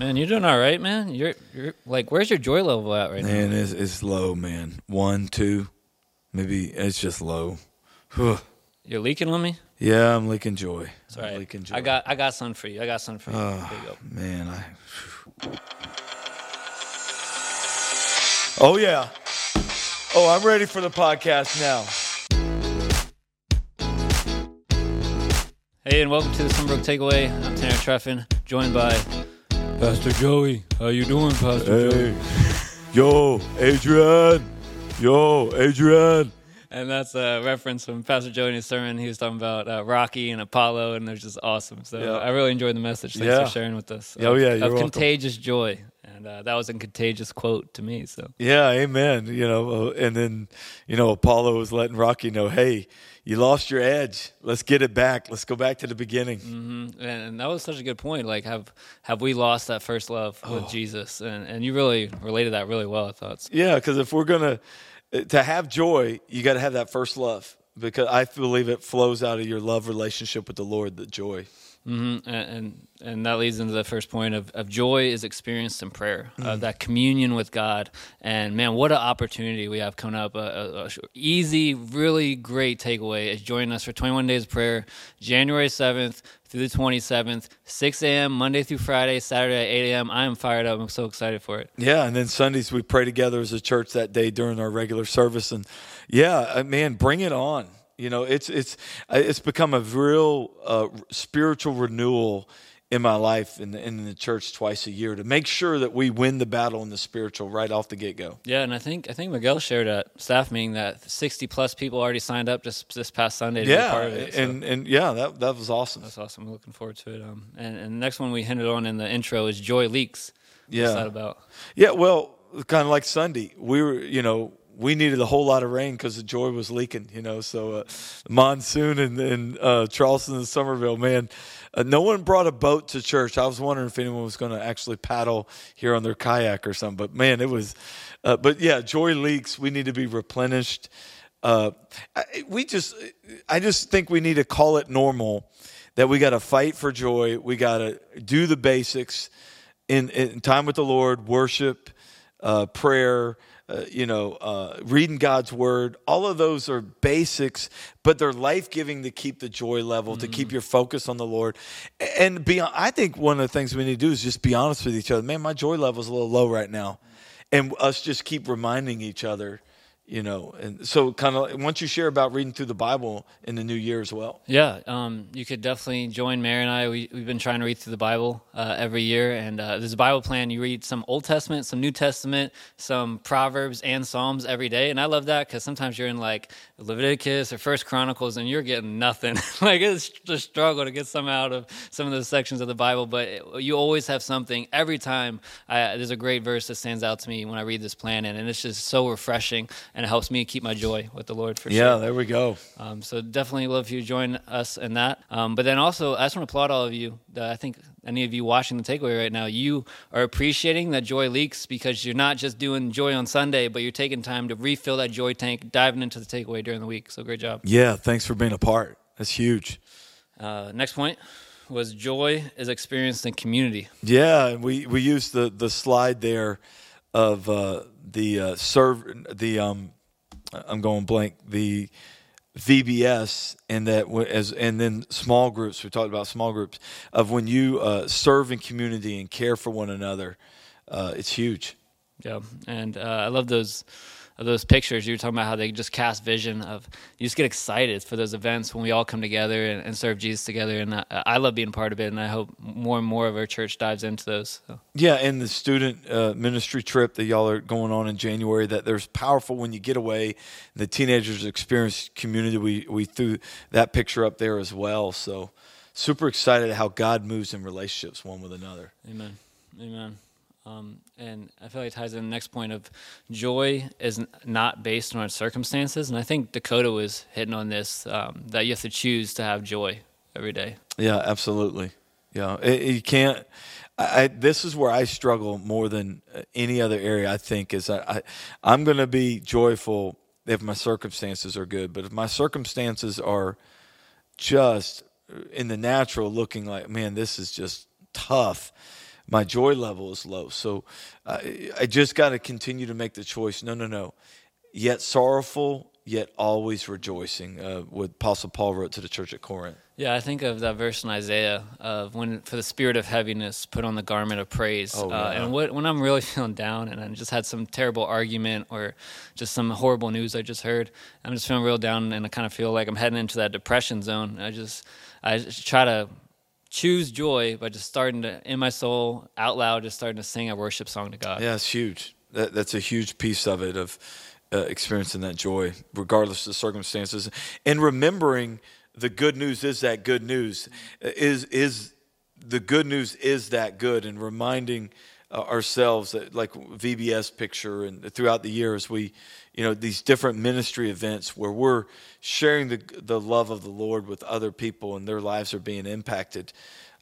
Man, you're doing all right, man. You're you're like, where's your joy level at right now? Man, it's, it's low, man. One, two, maybe it's just low. Whew. You're leaking on me. Yeah, I'm leaking joy. It's all I'm right. leaking joy. I got I got some for you. I got some for you. Oh, you go. man, I. Oh yeah. Oh, I'm ready for the podcast now. Hey, and welcome to the Sunbrook Takeaway. I'm Tanner Treffin, joined by Pastor Joey. How you doing, Pastor Joey? Hey, yo, Adrian. Yo, Adrian. And that's a reference from Pastor Joey in his sermon. He was talking about uh, Rocky and Apollo, and they're just awesome. So Yeah. I really enjoyed the message. Thanks Yeah. for sharing with us. Oh, Of- yeah, you're of welcome. contagious joy, and uh, that was a contagious quote to me. So Yeah, amen. You know, uh, and then you know Apollo was letting Rocky know, hey, you lost your edge. Let's get it back. Let's go back to the beginning. and, and that was such a good point. Like, have have we lost that first love with Oh. Jesus? And and you really related that really well. I thought. So. Yeah, because if we're gonna uh, to have joy, you got to have that first love. Because I believe it flows out of your love relationship with the Lord. The joy. Hmm And, and and that leads into the first point of, of joy is experienced in prayer, of that communion with God. And man, what an opportunity we have coming up! A, a, a easy, really great takeaway is joining us for 21 days of prayer, January 7th through the 27th, 6 a.m. Monday through Friday, Saturday at 8 a.m. I am fired up. I'm so excited for it. Yeah, and then Sundays we pray together as a church that day during our regular service, and yeah, uh, man, bring it on. You know, it's it's uh, it's become a real uh, spiritual renewal in my life and in, in the church twice a year to make sure that we win the battle in the spiritual right off the get go. Yeah, and I think I think Miguel shared at staff meeting that 60 plus people already signed up just this past Sunday to be Yeah, part of it. so- and and yeah, that that was awesome. That's awesome. I'm looking forward to it. Um, and, and the next one we hinted on in the intro is Joy Leaks. What's Yeah. that about? Yeah, well, kind of like Sunday, we were, you know, we needed a whole lot of rain because the joy was leaking, you know. So uh, monsoon in uh, Charleston and Summerville, man, uh, no one brought a boat to church. I was wondering if anyone was going to actually paddle here on their kayak or something. But man, it was. Uh, but yeah, joy leaks. We need to be replenished. Uh, I, we just, I just think we need to call it normal that we got to fight for joy. We got to do the basics in, in time with the Lord, worship, uh, prayer, uh, you know, uh, reading God's word. All of those are basics, but they're life giving to keep the joy level, to keep your focus on the Lord. And be, I think one of the things we need to do is just be honest with each other. Man, my joy level is a little low right now. And us just keep reminding each other, you know. And so, kind of, once you share about reading through the Bible in the new year as well. Yeah, um, you could definitely join Mary and I. We, we've been trying to read through the Bible uh, every year, and uh, there's a Bible plan. You read some Old Testament, some New Testament, some Proverbs and Psalms every day, and I love that because sometimes you're in like Leviticus or First Chronicles, and you're getting nothing. like it's a struggle to get some out of some of those sections of the Bible, but it- you always have something every time. I, there's a great verse that stands out to me when I read this plan, and, and it's just so refreshing, and it helps me keep my joy with the Lord for sure. Yeah, there we go. Um, so definitely love if you join us in that. Um, but then also, I just want to applaud all of you. I think any of you watching the takeaway right now, you are appreciating that joy leaks because you're not just doing joy on Sunday, but you're taking time to refill that joy tank, diving into the takeaway during the week. So great job. Yeah, thanks for being a part. That's huge. Uh, next point was joy is experienced in community. Yeah, and we we used the the slide there of uh, the uh, serve the um I'm going blank the VBS and that as and then small groups. We talked about small groups of when you uh, serve in community and care for one another. Uh, it's huge. Yeah, and uh, I love those of those pictures. You were talking about how they just cast vision of you just get excited for those events when we all come together and, and serve Jesus together. And I, I love being part of it, and I hope more and more of our church dives into those. So. Yeah, and the student uh, ministry trip that y'all are going on in January, that there's powerful when you get away. The teenagers experience community. We we threw that picture up there as well. So super excited how God moves in relationships one with another. Amen. Amen. Um, and I feel like it ties in the next point of joy is not based on circumstances. And I think Dakota was hitting on this um, that you have to choose to have joy every day. Yeah, absolutely. Yeah, it, you can't. I, this is where I struggle more than uh, any other area. I think is I, I I'm going to be joyful if my circumstances are good, but if my circumstances are just in the natural looking like, man, this is just tough. My joy level is low. So I, I just got to continue to make the choice. No, no, no. Yet sorrowful, yet always rejoicing. Uh, what Apostle Paul wrote to the church at Corinth. Yeah, I think of that verse in Isaiah of when for the spirit of heaviness, put on the garment of praise. Oh, uh, and what, when I'm really feeling down and I just had some terrible argument or just some horrible news I just heard, I'm just feeling real down and I kind of feel like I'm heading into that depression zone. I just I just try to choose joy by just starting to in my soul out loud, just starting to sing a worship song to God. Yeah, it's huge. That, that's a huge piece of it of uh, experiencing that joy, regardless of the circumstances, and remembering the good news is that good news is is the good news is that good, and reminding uh, ourselves that like VBS picture and throughout the years we you know these different ministry events where we're sharing the the love of the Lord with other people and their lives are being impacted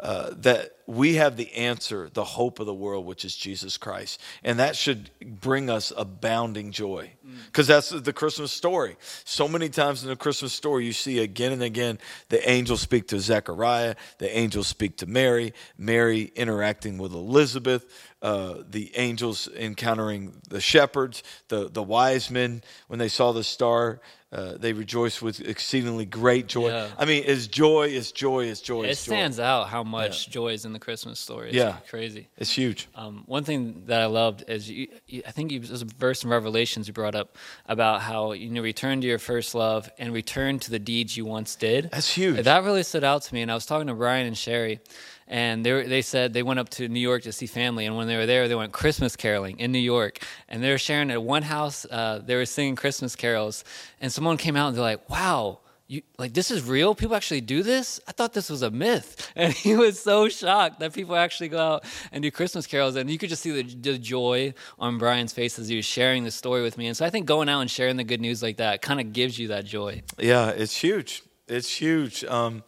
uh, that we have the answer, the hope of the world, which is Jesus Christ. And that should bring us abounding joy. Because that's the Christmas story. So many times in the Christmas story, you see again and again the angels speak to Zechariah, the angels speak to Mary, Mary interacting with Elizabeth, uh, the angels encountering the shepherds, the, the wise men when they saw the star. Uh, they rejoiced with exceedingly great joy. Yeah. I mean, it's joy, it's joy, it's joy. It it's joy. stands out how much joy is in the Christmas story. It's Yeah. crazy. It's huge. Um, one thing that I loved is you, you, I think you, was a verse in Revelations you brought up about how you know return to your first love and return to the deeds you once did. That's huge. That really stood out to me. And I was talking to Brian and Sherry, and they were, they said they went up to New York to see family, and when they were there, they went Christmas caroling in New York, and they were sharing at one house. Uh, they were singing Christmas carols, and someone came out and they're like, "Wow." You, like this is real? People actually do this? I thought this was a myth, and he was so shocked that people actually go out and do Christmas carols, and you could just see the, the joy on Brian's face as he was sharing the story with me. And so I think going out and sharing the good news like that kind of gives you that joy. Yeah, it's huge. It's huge. Um,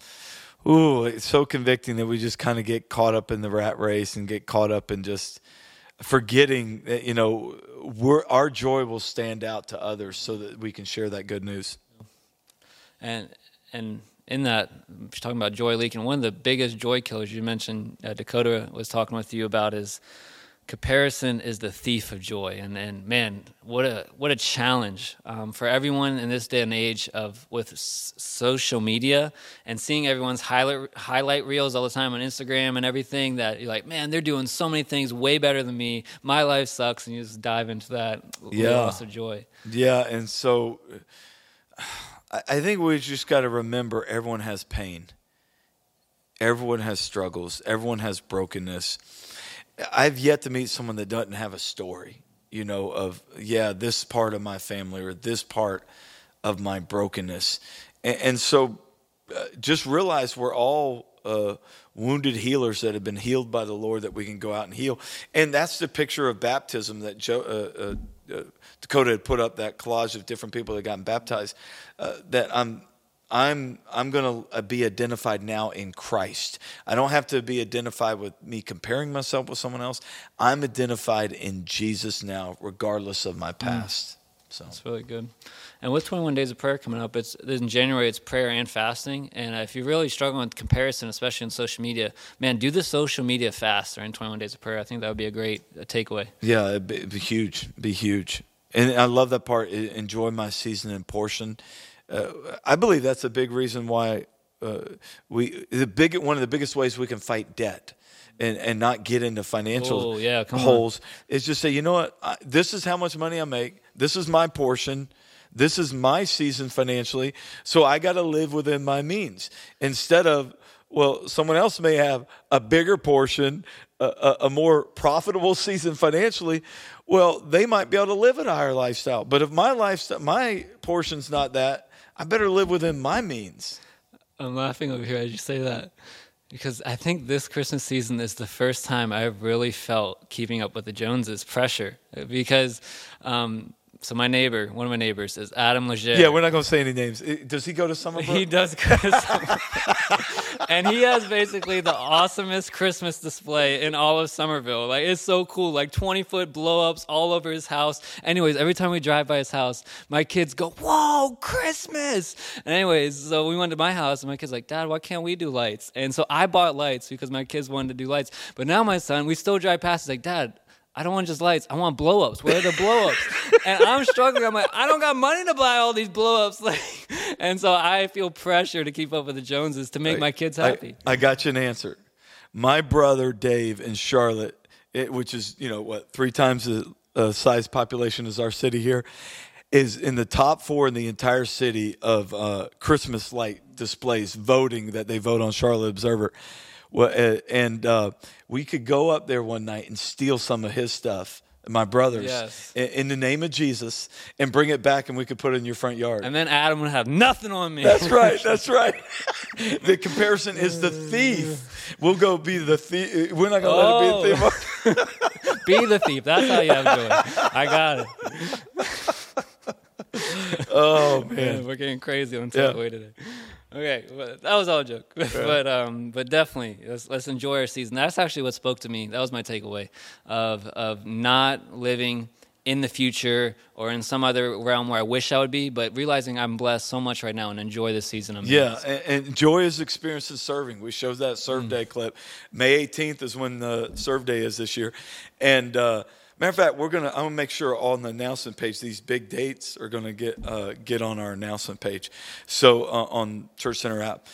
ooh, it's so convicting that we just kind of get caught up in the rat race and get caught up in just forgetting that you know our joy will stand out to others so that we can share that good news. And and in that, she's talking about joy leaking, one of the biggest joy killers you mentioned, uh, Dakota was talking with you about is comparison is the thief of joy. And and man, what a what a challenge um, for everyone in this day and age of with s- social media and seeing everyone's highlight highlight reels all the time on Instagram and everything. That you're like, man, they're doing so many things way better than me. My life sucks, and you just dive into that Yeah. loss of joy. Yeah, and so I think we just got to remember everyone has pain. Everyone has struggles. Everyone has brokenness. I've yet to meet someone that doesn't have a story, you know, of, yeah, this part of my family or this part of my brokenness. And, and so uh, just realize we're all uh, wounded healers that have been healed by the Lord that we can go out and heal. And that's the picture of baptism that Joe, uh, uh, uh, Dakota had put up that collage of different people that gotten baptized. Uh, that I'm I'm I'm going to be identified now in Christ. I don't have to be identified with me comparing myself with someone else. I'm identified in Jesus now, regardless of my past. So That's really good. And with 21 Days of Prayer coming up, it's in January. It's prayer and fasting. And if you're really struggling with comparison, especially in social media, man, do the social media fast during 21 Days of Prayer. I think that would be a great uh, takeaway. yeah, it'd be, it'd be huge, be huge. And I love that part. Enjoy my season and portion. Uh, I believe that's a big reason why uh, we the big one of the biggest ways we can fight debt. And, and not get into financial Oh, yeah, come on. holes is just say, you know what, I, this is how much money I make. This is my portion. This is my season financially. So I got to live within my means instead of, well, someone else may have a bigger portion, a, a, more profitable season financially. Well, they might be able to live at a higher lifestyle. But if my lifestyle, my portion's not that, I better live within my means. I'm laughing over here as you say that because I think this Christmas season is the first time I've really felt keeping up with the Joneses pressure because um, so my neighbor, one of my neighbors, is Adam Leger. Yeah, we're not going to say any names. Does he go to Summerbrook? He does go to and he has basically the awesomest Christmas display in all of Summerville. Like it's so cool, like twenty foot blow ups all over his house. Anyways, every time we drive by his house, my kids go, "Whoa, Christmas!" And anyways, so we went to my house, and my kids like, "Dad, why can't we do lights?" And so I bought lights because my kids wanted to do lights. But now my son, we still drive past. He's like, "Dad." I don't want just lights. I want blow ups. Where are the blow ups? and I'm struggling. I'm like, I don't got money to buy all these blow ups. Like, and so I feel pressure to keep up with the Joneses to make my kids happy. I, I got you an answer. My brother Dave in Charlotte, it, which is you know what three times the uh, size population as our city here, is in the top four in the entire city of uh, Christmas light displays voting that they vote on Charlotte Observer. Well, uh, and uh, we could go up there one night and steal some of his stuff, my brother's, Yes. in, the name of Jesus, and bring it back, and we could put it in your front yard. and then Adam would have nothing on me. That's right. That's right. the comparison is the thief. We'll go be the thief. We're not going to let it be a thief. Be the thief. That's how you have joy. I got it. Oh Man, man. we're getting crazy on Yeah. takeaway today. Okay, but that was all a joke. but um, but definitely let's, let's enjoy our season. That's actually what spoke to me. That was my takeaway of of not living in the future or in some other realm where I wish I would be, but realizing I'm blessed so much right now and enjoy this season I'm. Yeah, and, and joy is experienced in serving. We showed that Serve Mm. Day clip. May 18th is when the Serve Day is this year, and uh, matter of fact, we're gonna. I'm gonna make sure on the announcement page these big dates are gonna get uh, get on our announcement page, so uh, on Church Center app.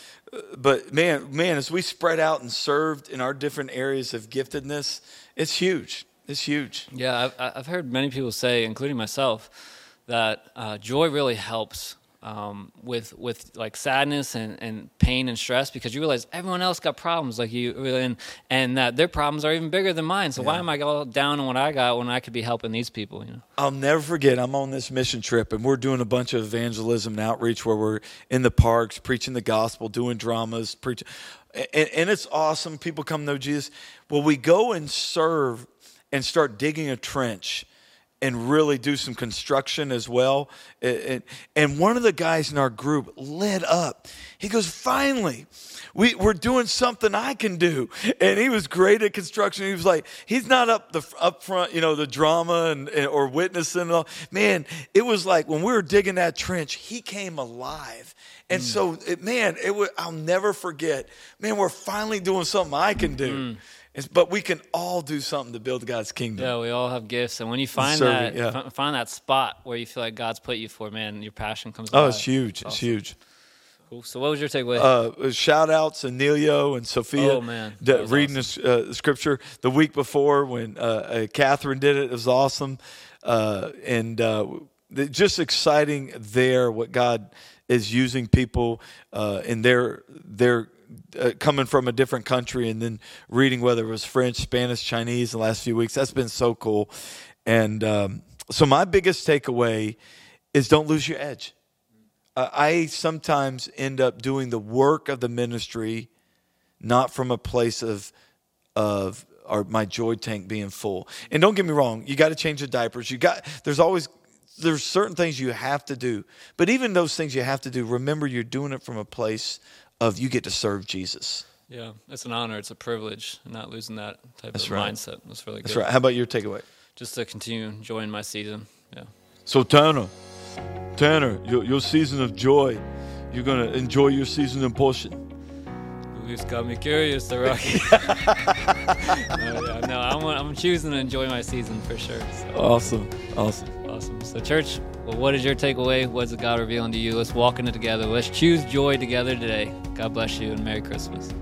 But man, man, as we spread out and served in our different areas of giftedness, it's huge. It's huge. Yeah, I've, I've heard many people say, including myself, that uh, joy really helps um, with with like sadness and, and pain and stress because you realize everyone else got problems like you and and that their problems are even bigger than mine. So why am I all down on what I got when I could be helping these people? You know. I'll never forget. I'm on this mission trip, and we're doing a bunch of evangelism and outreach where we're in the parks preaching the gospel, doing dramas, preaching, and, and it's awesome. People come know Jesus. Well, we go and serve and start digging a trench and really do some construction as well. And, and- one of the guys in our group lit up. He goes, "Finally, we, we're doing something I can do." And he was great at construction. He was like, he's not up the up front, you know, the drama and, and or witnessing. And all. Man, it was like when we were digging that trench, he came alive. And mm. so, it, man, it would, I'll never forget. Man, we're finally doing something I can do. Mm. It's, but we can all do something to build God's kingdom. Yeah, we all have gifts, and when you find Serving, that yeah. fi- find that spot where you feel like God's put you for, man, your passion comes. Oh, alive. it's huge. It's huge. Cool. So, what was your takeaway? uh, shout outs to Nelio and Sophia Oh, man. the- That reading this, uh, scripture the week before when uh, uh, Catherine did it. It was awesome. Uh, and uh, just exciting there what God is using people uh, in their, their uh, coming from a different country and then reading whether it was French, Spanish, Chinese the last few weeks. That's been so cool. And um, so, my biggest takeaway is don't lose your edge. Uh, I sometimes end up doing the work of the ministry not from a place of of or my joy tank being full. And don't get me wrong, you got to change the diapers. You got there's always there's certain things you have to do. But even those things you have to do, remember you're doing it from a place of you get to serve Jesus. yeah, it's an honor. It's a privilege. Not losing that type That's of right. mindset. That's really good. That's right. How about your takeaway? Just to continue enjoying my season. Yeah. So Tanner, Tanner, your, your season of joy, you're gonna enjoy your season in Portion. You just got me curious, the Rocky. no, oh, yeah, no, I'm, I'm choosing to enjoy my season for sure. So, Awesome, awesome. awesome. So, church, well, what is your takeaway? What's God revealing to you? Let's walk in it together. Let's choose joy together today. God bless you and Merry Christmas.